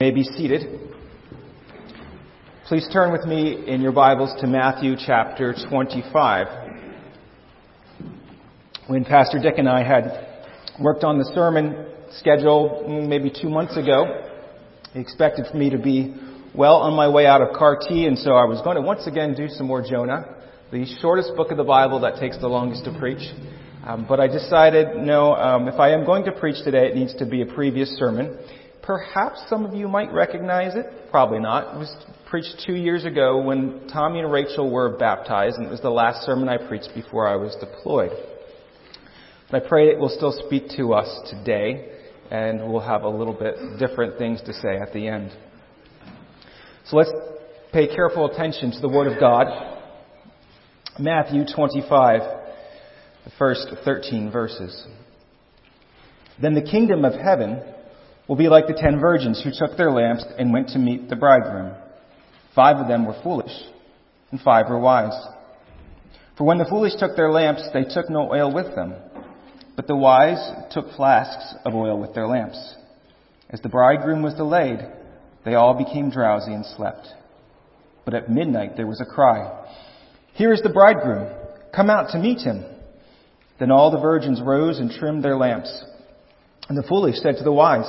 may be seated. Please turn with me in your Bibles to Matthew chapter 25. When Pastor Dick and I had worked on the sermon schedule mm, maybe two months ago, he expected for me to be well on my way out of CAR T, and so I was going to once again do some more Jonah, the shortest book of the Bible that takes the longest to preach. Um, but I decided, no, um, if I am going to preach today, it needs to be a previous sermon. Perhaps some of you might recognize it. Probably not. It was preached two years ago when Tommy and Rachel were baptized, and it was the last sermon I preached before I was deployed. And I pray it will still speak to us today, and we'll have a little bit different things to say at the end. So let's pay careful attention to the Word of God. Matthew 25, the first 13 verses. Then the kingdom of heaven will be like the ten virgins who took their lamps and went to meet the bridegroom. Five of them were foolish, and five were wise. For when the foolish took their lamps, they took no oil with them, but the wise took flasks of oil with their lamps. As the bridegroom was delayed, they all became drowsy and slept. But at midnight there was a cry, Here is the bridegroom! Come out to meet him! Then all the virgins rose and trimmed their lamps. And the foolish said to the wise,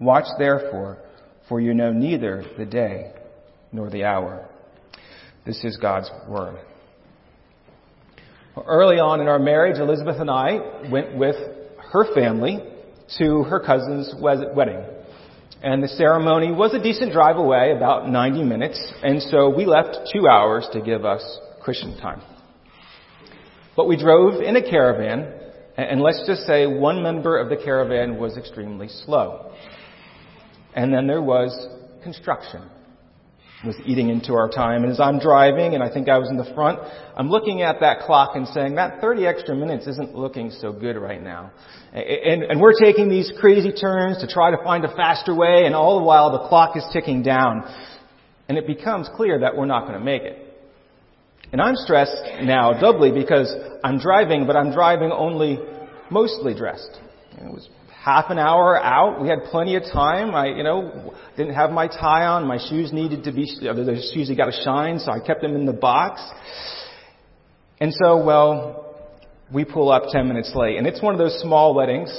Watch therefore, for you know neither the day nor the hour. This is God's Word. Early on in our marriage, Elizabeth and I went with her family to her cousin's wedding. And the ceremony was a decent drive away, about 90 minutes, and so we left two hours to give us Christian time. But we drove in a caravan, and let's just say one member of the caravan was extremely slow. And then there was construction. It was eating into our time. And as I'm driving, and I think I was in the front, I'm looking at that clock and saying, that 30 extra minutes isn't looking so good right now. And, and we're taking these crazy turns to try to find a faster way, and all the while the clock is ticking down. And it becomes clear that we're not going to make it. And I'm stressed now doubly because I'm driving, but I'm driving only mostly dressed. It was half an hour out. We had plenty of time. I, you know, didn't have my tie on. My shoes needed to be, uh, the shoes got to shine, so I kept them in the box. And so, well, we pull up 10 minutes late. And it's one of those small weddings.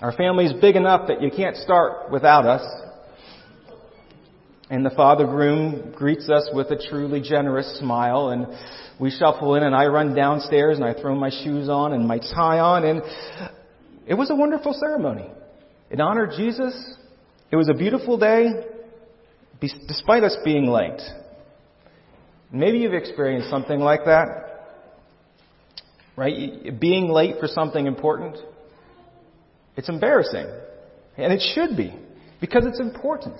Our family's big enough that you can't start without us. And the father groom greets us with a truly generous smile and we shuffle in and I run downstairs and I throw my shoes on and my tie on and it was a wonderful ceremony. It honored Jesus. It was a beautiful day, despite us being late. Maybe you've experienced something like that. Right? Being late for something important. It's embarrassing. And it should be. Because it's important.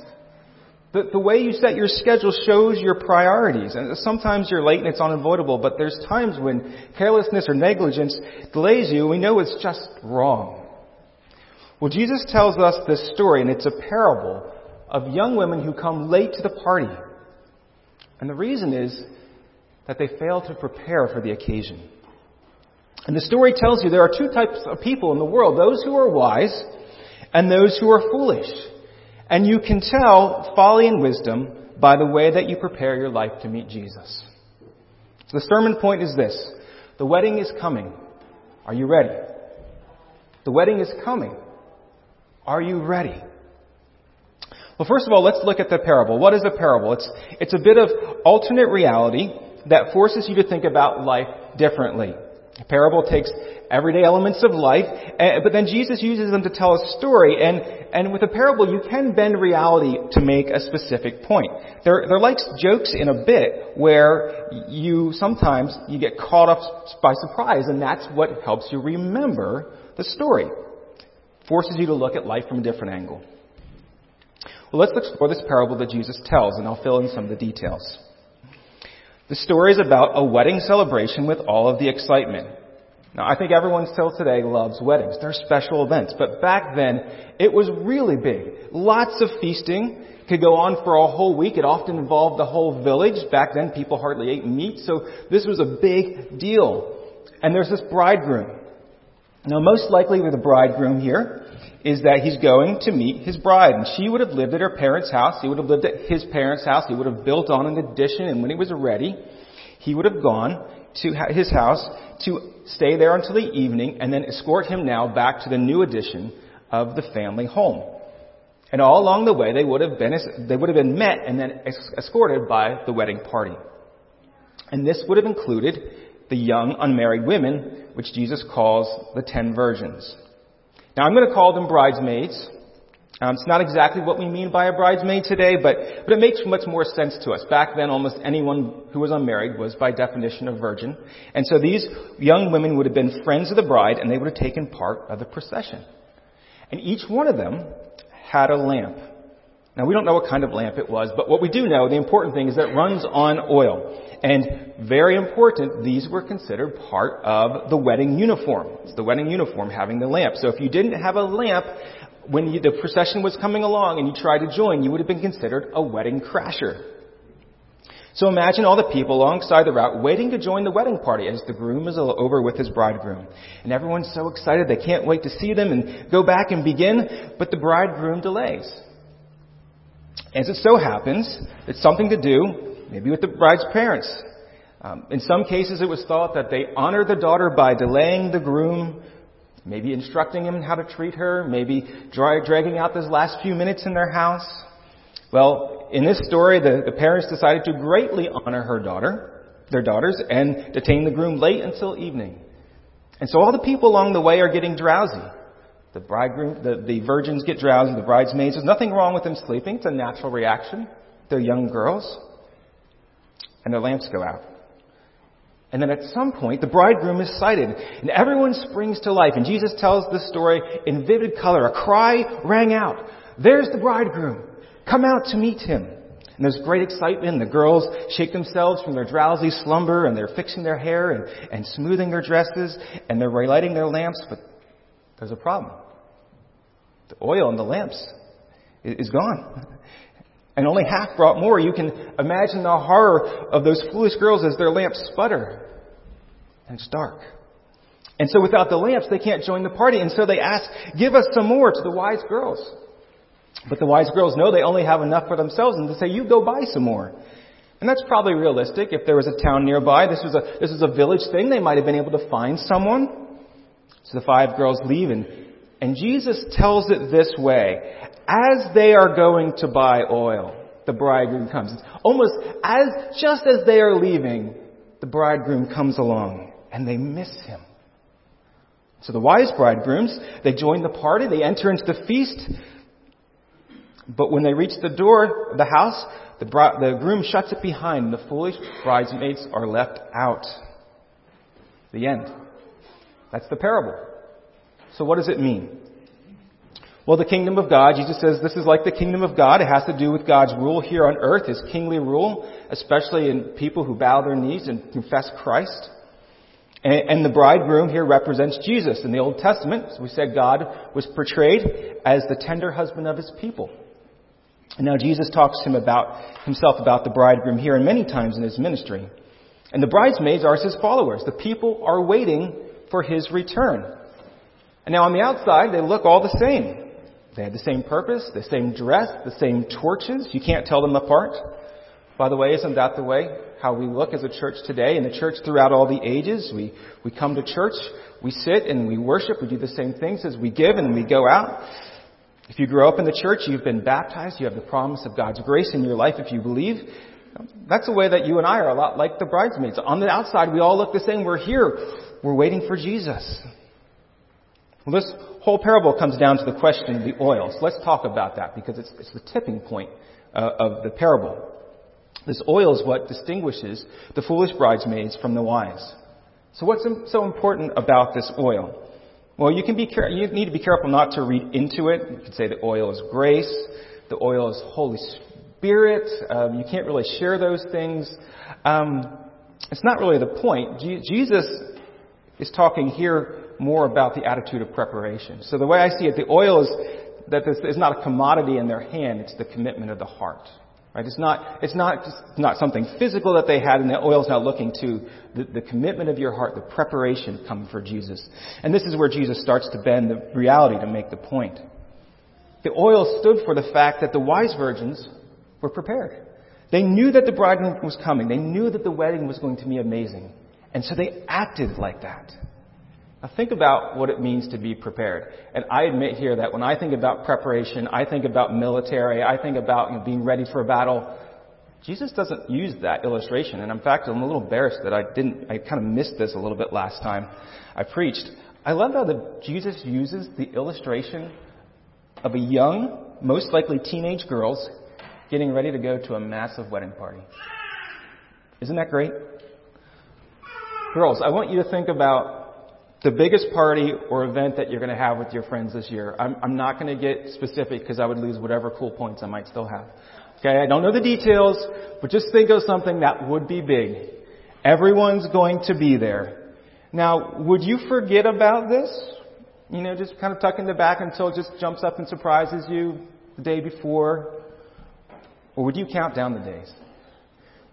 The, the way you set your schedule shows your priorities. And sometimes you're late and it's unavoidable, but there's times when carelessness or negligence delays you. We know it's just wrong. Well, Jesus tells us this story, and it's a parable of young women who come late to the party. And the reason is that they fail to prepare for the occasion. And the story tells you there are two types of people in the world those who are wise and those who are foolish. And you can tell folly and wisdom by the way that you prepare your life to meet Jesus. So the sermon point is this. The wedding is coming. Are you ready? The wedding is coming. Are you ready? Well, first of all, let's look at the parable. What is a parable? It's, it's a bit of alternate reality that forces you to think about life differently. A parable takes everyday elements of life, eh, but then Jesus uses them to tell a story. And, and with a parable, you can bend reality to make a specific point. They're, they're like jokes in a bit where you sometimes you get caught up by surprise, and that's what helps you remember the story. Forces you to look at life from a different angle. Well, let's explore this parable that Jesus tells, and I'll fill in some of the details. The story is about a wedding celebration with all of the excitement. Now, I think everyone still today loves weddings. They're special events. But back then, it was really big. Lots of feasting. Could go on for a whole week. It often involved the whole village. Back then, people hardly ate meat. So this was a big deal. And there's this bridegroom. Now, most likely the bridegroom here is that he's going to meet his bride. And she would have lived at her parents' house. He would have lived at his parents' house. He would have built on an addition. And when he was ready, he would have gone to his house to stay there until the evening and then escort him now back to the new addition of the family home. And all along the way, they would have been, they would have been met and then escorted by the wedding party. And this would have included the young unmarried women, which Jesus calls the ten virgins. Now I'm going to call them bridesmaids. Um, it's not exactly what we mean by a bridesmaid today, but, but it makes much more sense to us. Back then, almost anyone who was unmarried was by definition a virgin. And so these young women would have been friends of the bride, and they would have taken part of the procession. And each one of them had a lamp. Now we don't know what kind of lamp it was, but what we do know, the important thing is that it runs on oil. And very important, these were considered part of the wedding uniform. It's the wedding uniform having the lamp. So if you didn't have a lamp, when you, the procession was coming along and you tried to join, you would have been considered a wedding crasher. So imagine all the people alongside the route waiting to join the wedding party as the groom is over with his bridegroom. And everyone's so excited they can't wait to see them and go back and begin, but the bridegroom delays. As it so happens, it's something to do maybe with the bride's parents. Um, in some cases, it was thought that they honor the daughter by delaying the groom Maybe instructing him how to treat her, maybe dragging out those last few minutes in their house. Well, in this story, the, the parents decided to greatly honor her daughter, their daughters, and detain the groom late until evening. And so all the people along the way are getting drowsy. The bridegroom, the, the virgins get drowsy, the bridesmaids. There's nothing wrong with them sleeping. It's a natural reaction. They're young girls. And their lamps go out. And then at some point, the bridegroom is sighted, and everyone springs to life. And Jesus tells this story in vivid color. A cry rang out. There's the bridegroom. Come out to meet him. And there's great excitement. The girls shake themselves from their drowsy slumber, and they're fixing their hair and, and smoothing their dresses, and they're relighting their lamps. But there's a problem. The oil in the lamps is gone and only half brought more, you can imagine the horror of those foolish girls as their lamps sputter. And it's dark. And so without the lamps, they can't join the party. And so they ask, give us some more to the wise girls. But the wise girls know they only have enough for themselves and they say, you go buy some more. And that's probably realistic. If there was a town nearby, this was a, this was a village thing, they might have been able to find someone. So the five girls leave and, and Jesus tells it this way as they are going to buy oil, the bridegroom comes. It's almost as, just as they are leaving, the bridegroom comes along and they miss him. So the wise bridegrooms, they join the party, they enter into the feast, but when they reach the door of the house, the, the groom shuts it behind and the foolish bridesmaids are left out. The end. That's the parable. So what does it mean? Well, the kingdom of God, Jesus says this is like the kingdom of God. It has to do with God's rule here on earth, His kingly rule, especially in people who bow their knees and confess Christ. And, the bridegroom here represents Jesus. In the Old Testament, we said, God was portrayed as the tender husband of His people. And now Jesus talks to him about, himself about the bridegroom here and many times in His ministry. And the bridesmaids are His followers. The people are waiting for His return. And now on the outside, they look all the same. They have the same purpose, the same dress, the same torches. You can't tell them apart. By the way, isn't that the way how we look as a church today and the church throughout all the ages? We, we come to church, we sit and we worship, we do the same things as we give and we go out. If you grow up in the church, you've been baptized, you have the promise of God's grace in your life if you believe. That's the way that you and I are a lot like the bridesmaids. On the outside, we all look the same. We're here. We're waiting for Jesus. Well, this whole parable comes down to the question of the oil. So let's talk about that because it's, it's the tipping point uh, of the parable. This oil is what distinguishes the foolish bridesmaids from the wise. So what's so important about this oil? Well, you can be you need to be careful not to read into it. You could say the oil is grace, the oil is Holy Spirit. Um, you can't really share those things. Um, it's not really the point. Je- Jesus is talking here more about the attitude of preparation. So the way I see it, the oil is that this is not a commodity in their hand, it's the commitment of the heart. Right? It's not, it's not, just, not something physical that they had and the oil's now looking to the, the commitment of your heart, the preparation coming for Jesus. And this is where Jesus starts to bend the reality to make the point. The oil stood for the fact that the wise virgins were prepared. They knew that the bridegroom was coming. They knew that the wedding was going to be amazing. And so they acted like that. Now think about what it means to be prepared. And I admit here that when I think about preparation, I think about military, I think about you know, being ready for a battle. Jesus doesn't use that illustration. And in fact, I'm a little embarrassed that I didn't, I kind of missed this a little bit last time I preached. I love how Jesus uses the illustration of a young, most likely teenage girls getting ready to go to a massive wedding party. Isn't that great? Girls, I want you to think about the biggest party or event that you're going to have with your friends this year. I'm, I'm not going to get specific because I would lose whatever cool points I might still have. Okay, I don't know the details, but just think of something that would be big. Everyone's going to be there. Now, would you forget about this? You know, just kind of tuck in the back until it just jumps up and surprises you the day before? Or would you count down the days?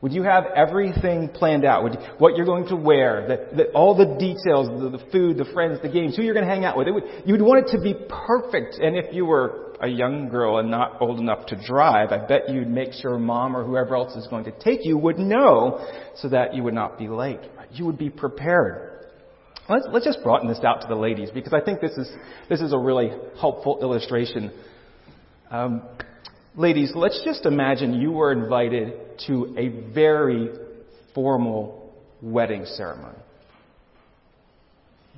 Would you have everything planned out? Would you, what you're going to wear, the, the, all the details, the, the, food, the friends, the games, who you're going to hang out with? Would, you would want it to be perfect. And if you were a young girl and not old enough to drive, I bet you'd make sure mom or whoever else is going to take you would know so that you would not be late. You would be prepared. Let's, let's just broaden this out to the ladies because I think this is, this is a really helpful illustration. Um, Ladies, let's just imagine you were invited to a very formal wedding ceremony.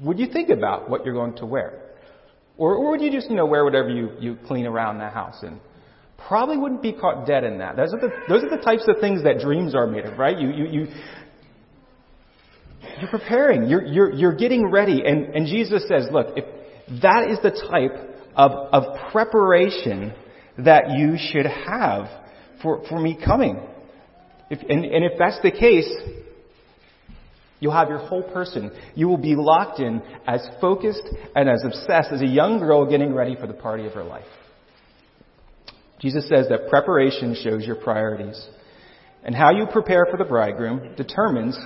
Would you think about what you're going to wear? Or, or would you just, you know, wear whatever you, you clean around the house and probably wouldn't be caught dead in that. Those are the, those are the types of things that dreams are made of, right? You, you, you, you're preparing. You're, you're, you're getting ready. And, and Jesus says, look, if that is the type of, of preparation that you should have for, for me coming. If, and, and if that's the case, you'll have your whole person. You will be locked in as focused and as obsessed as a young girl getting ready for the party of her life. Jesus says that preparation shows your priorities. And how you prepare for the bridegroom determines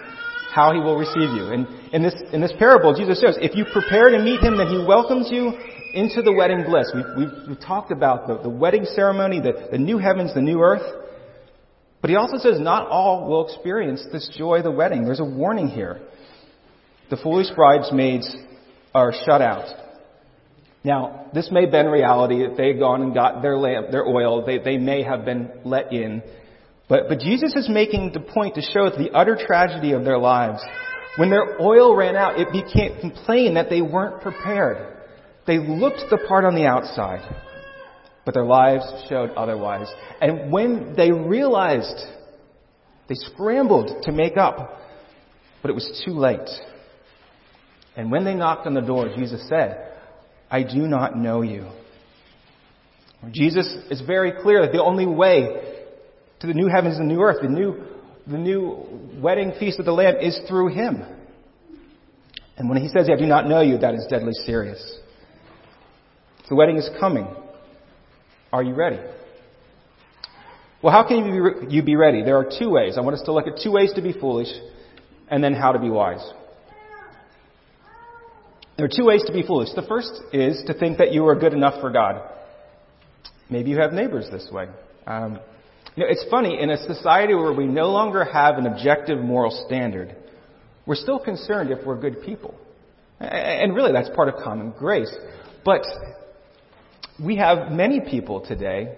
how he will receive you. And in this, in this parable, Jesus says, if you prepare to meet him, then he welcomes you into the wedding bliss. We've, we've, we've talked about the, the wedding ceremony, the, the new heavens, the new earth. But he also says not all will experience this joy of the wedding. There's a warning here. The foolish bridesmaids are shut out. Now, this may have been reality. If they had gone and got their lamp, their oil, they, they may have been let in. But, but Jesus is making the point to show the utter tragedy of their lives. When their oil ran out, it became plain that they weren't prepared. They looked the part on the outside, but their lives showed otherwise. And when they realized, they scrambled to make up, but it was too late. And when they knocked on the door, Jesus said, I do not know you. Jesus is very clear that the only way to the new heavens and the new earth, the new, the new wedding feast of the Lamb, is through Him. And when He says, I do not know you, that is deadly serious. The wedding is coming. Are you ready? Well, how can you be, ready? There are two ways. I want us to look at two ways to be foolish and then how to be wise. There are two ways to be foolish. The first is to think that you are good enough for God. Maybe you have neighbors this way. Um, you know, it's funny, in a society where we no longer have an objective moral standard, we're still concerned if we're good people. And really, that's part of common grace. But we have many people today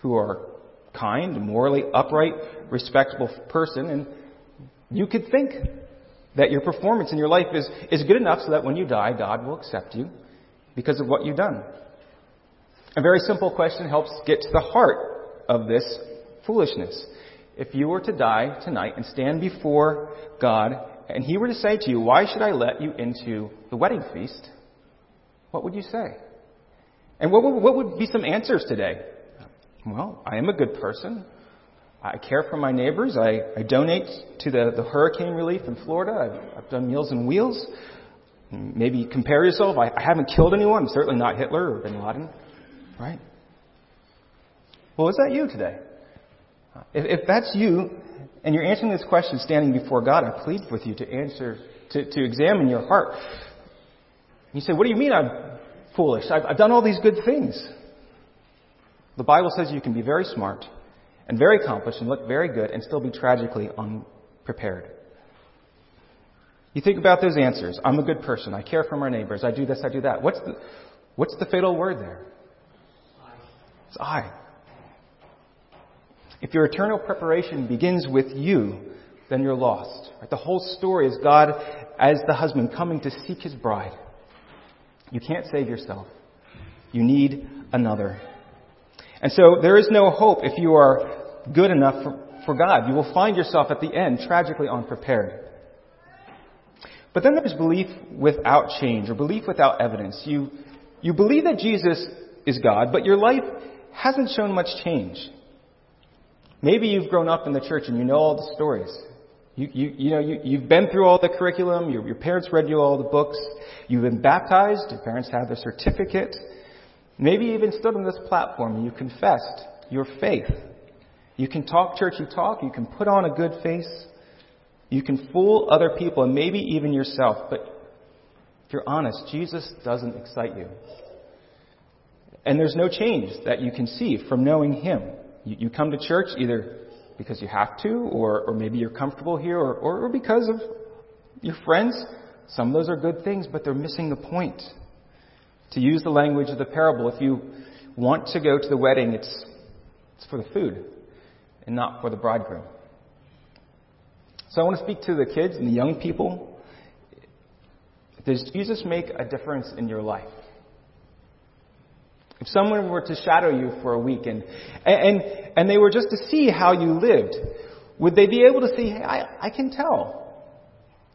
who are kind, morally upright, respectable person, and you could think that your performance in your life is, is good enough so that when you die, God will accept you because of what you've done. A very simple question helps get to the heart of this foolishness. If you were to die tonight and stand before God, and He were to say to you, Why should I let you into the wedding feast? What would you say? And what would, what would be some answers today? Well, I am a good person. I care for my neighbors. I, I donate to the, the hurricane relief in Florida. I've, I've done Meals on Wheels. Maybe compare yourself. I, I haven't killed anyone. I'm certainly not Hitler or Bin Laden. Right? Well, is that you today? If, if that's you, and you're answering this question standing before God, I plead with you to answer, to, to examine your heart. You say, What do you mean I'm foolish? I've, I've done all these good things. The Bible says you can be very smart and very accomplished and look very good and still be tragically unprepared. You think about those answers. I'm a good person. I care for my neighbors. I do this, I do that. What's the, what's the fatal word there? It's I. If your eternal preparation begins with you, then you're lost. The whole story is God as the husband coming to seek his bride. You can't save yourself. You need another. And so there is no hope if you are good enough for, for God. You will find yourself at the end tragically unprepared. But then there's belief without change or belief without evidence. You, you believe that Jesus is God, but your life hasn't shown much change. Maybe you've grown up in the church and you know all the stories. You, you, you know, you, you've been through all the curriculum, your, your parents read you all the books, you've been baptized, your parents have the certificate. Maybe you even stood on this platform and you confessed your faith. You can talk churchy talk, you can put on a good face, you can fool other people and maybe even yourself, but if you're honest, Jesus doesn't excite you. And there's no change that you can see from knowing Him. You, you come to church either because you have to, or, or maybe you're comfortable here, or, or, or because of your friends. Some of those are good things, but they're missing the point. To use the language of the parable, if you want to go to the wedding, it's, it's for the food and not for the bridegroom. So I want to speak to the kids and the young people. Does Jesus make a difference in your life? If someone were to shadow you for a week and, and, and they were just to see how you lived, would they be able to see, hey, I, I can tell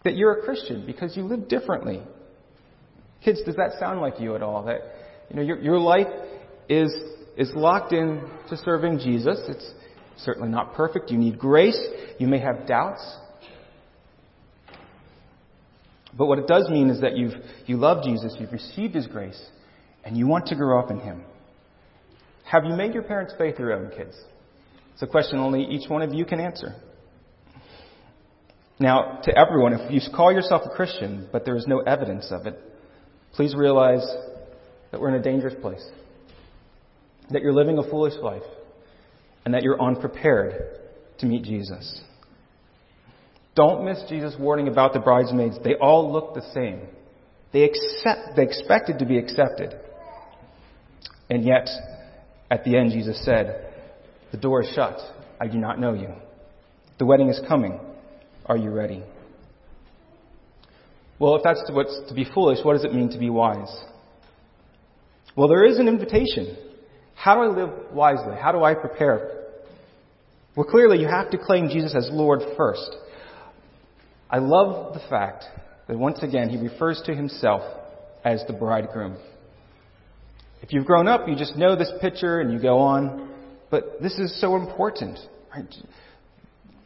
that you're a Christian because you live differently? Kids, does that sound like you at all? That, you know, your, your life is, is locked in to serving Jesus. It's certainly not perfect. You need grace. You may have doubts. But what it does mean is that you've, you love Jesus, you've received His grace, and you want to grow up in Him. Have you made your parents' faith your own, kids? It's a question only each one of you can answer. Now, to everyone, if you call yourself a Christian, but there is no evidence of it, please realize that we're in a dangerous place. That you're living a foolish life. And that you're unprepared to meet Jesus. Don't miss Jesus' warning about the bridesmaids. They all look the same. They, accept, they expected to be accepted. And yet, at the end, Jesus said, The door is shut. I do not know you. The wedding is coming. Are you ready? Well, if that's what's to be foolish, what does it mean to be wise? Well, there is an invitation. How do I live wisely? How do I prepare? Well, clearly, you have to claim Jesus as Lord first. I love the fact that once again, he refers to himself as the bridegroom. If you've grown up, you just know this picture and you go on. But this is so important. Right?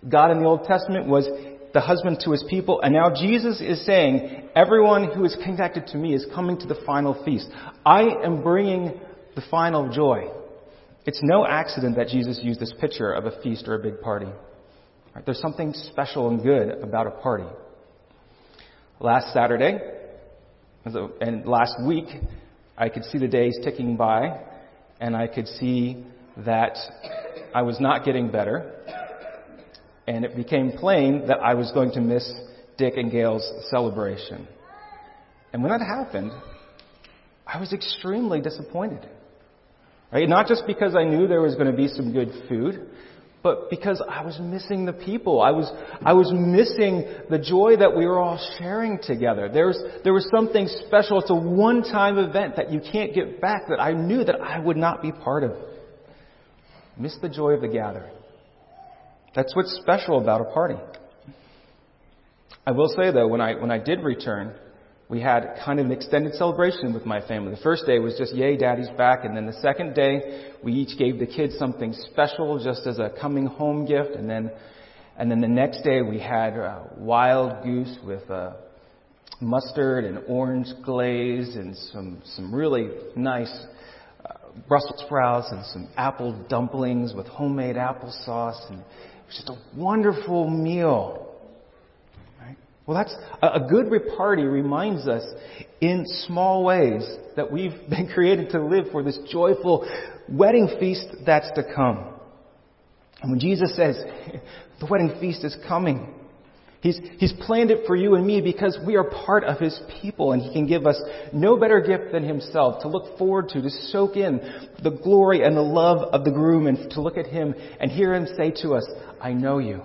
God in the Old Testament was the husband to his people, and now Jesus is saying, everyone who is connected to me is coming to the final feast. I am bringing the final joy. It's no accident that Jesus used this picture of a feast or a big party. Right? There's something special and good about a party. Last Saturday, and last week, I could see the days ticking by, and I could see that I was not getting better, and it became plain that I was going to miss Dick and Gail's celebration. And when that happened, I was extremely disappointed. Right? Not just because I knew there was going to be some good food, but because I was missing the people. I was, I was missing the joy that we were all sharing together. There was, there was something special. It's a one-time event that you can't get back that I knew that I would not be part of. Miss the joy of the gathering. That's what's special about a party. I will say though, when I, when I did return, we had kind of an extended celebration with my family. The first day was just, yay, daddy's back. And then the second day, we each gave the kids something special just as a coming home gift. And then, and then the next day we had uh, wild goose with uh, mustard and orange glaze and some, some really nice uh, Brussels sprouts and some apple dumplings with homemade applesauce. And it was just a wonderful meal. Well, that's a good party reminds us in small ways that we've been created to live for this joyful wedding feast that's to come. And when Jesus says, the wedding feast is coming, He's, he's planned it for you and me because we are part of His people and He can give us no better gift than Himself to look forward to, to soak in the glory and the love of the groom and to look at Him and hear Him say to us, I know you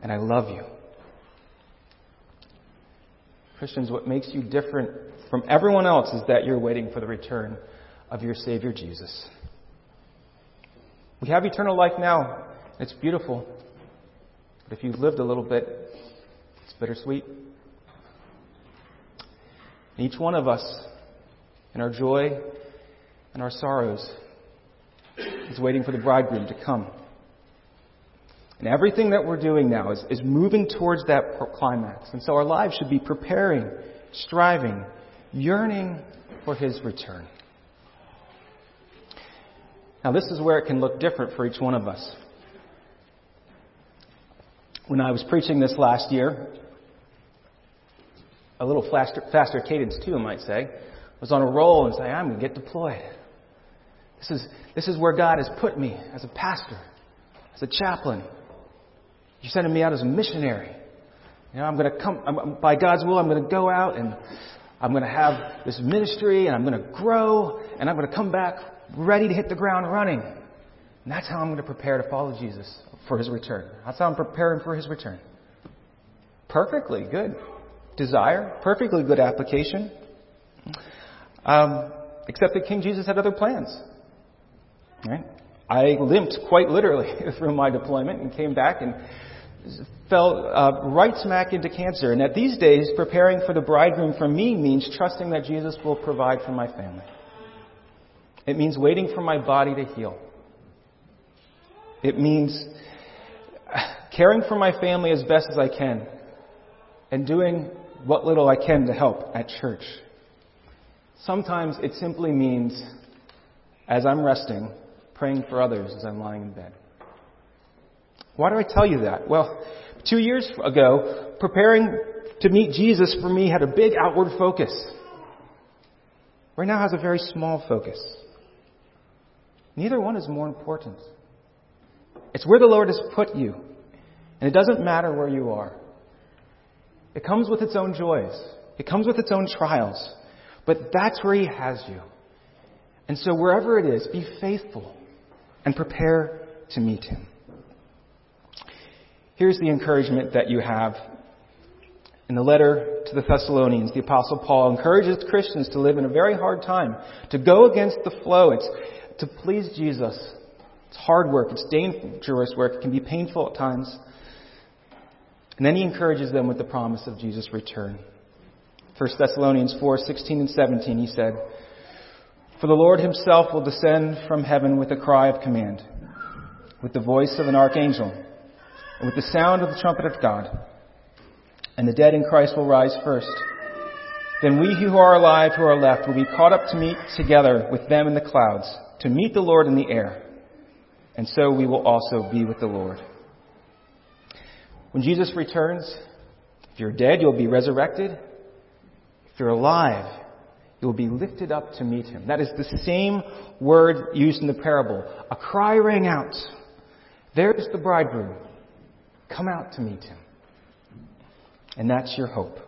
and I love you. Christians, what makes you different from everyone else is that you're waiting for the return of your Savior Jesus. We have eternal life now. It's beautiful. But if you've lived a little bit, it's bittersweet. And each one of us, in our joy and our sorrows, is waiting for the bridegroom to come. And everything that we're doing now is, is moving towards that climax. And so our lives should be preparing, striving, yearning for His return. Now, this is where it can look different for each one of us. When I was preaching this last year, a little faster, faster cadence too, I might say, was on a roll and say, I'm going to get deployed. This is, this is where God has put me as a pastor, as a chaplain, you're sending me out as a missionary. You know, I'm going to come, I'm, by God's will, I'm going to go out and I'm going to have this ministry and I'm going to grow and I'm going to come back ready to hit the ground running. And that's how I'm going to prepare to follow Jesus for his return. That's how I'm preparing for his return. Perfectly good desire, perfectly good application. Um, except that King Jesus had other plans. Right? I limped quite literally through my deployment and came back and fell uh, right smack into cancer. And that these days, preparing for the bridegroom for me means trusting that Jesus will provide for my family. It means waiting for my body to heal. It means caring for my family as best as I can and doing what little I can to help at church. Sometimes it simply means, as I'm resting, praying for others as I'm lying in bed. Why do I tell you that? Well, two years ago, preparing to meet Jesus for me had a big outward focus. Right now has a very small focus. Neither one is more important. It's where the Lord has put you. And it doesn't matter where you are. It comes with its own joys. It comes with its own trials. But that's where He has you. And so wherever it is, be faithful and prepare to meet Him. Here's the encouragement that you have. In the letter to the Thessalonians, the Apostle Paul encourages Christians to live in a very hard time, to go against the flow. It's to please Jesus. It's hard work. It's dangerous work. It can be painful at times. And then he encourages them with the promise of Jesus' return. 1 Thessalonians 4, 16 and 17, he said, For the Lord himself will descend from heaven with a cry of command, with the voice of an archangel with the sound of the trumpet of God. And the dead in Christ will rise first. Then we who are alive, who are left, will be caught up to meet together with them in the clouds, to meet the Lord in the air. And so we will also be with the Lord. When Jesus returns, if you're dead, you'll be resurrected. If you're alive, you'll be lifted up to meet him. That is the same word used in the parable. A cry rang out. There's the bridegroom. Come out to meet him. And that's your hope.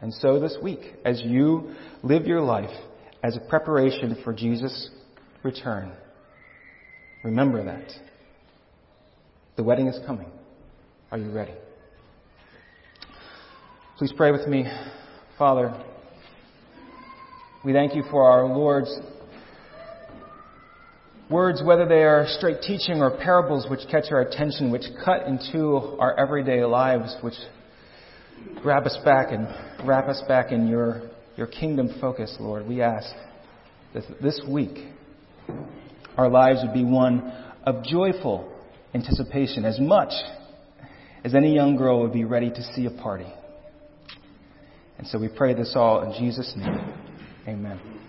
And so this week, as you live your life as a preparation for Jesus' return, remember that. The wedding is coming. Are you ready? Please pray with me. Father, we thank you for our Lord's Words, whether they are straight teaching or parables which catch our attention, which cut into our everyday lives, which grab us back and wrap us back in your, your kingdom focus, Lord. We ask that this week our lives would be one of joyful anticipation as much as any young girl would be ready to see a party. And so we pray this all in Jesus' name. Amen.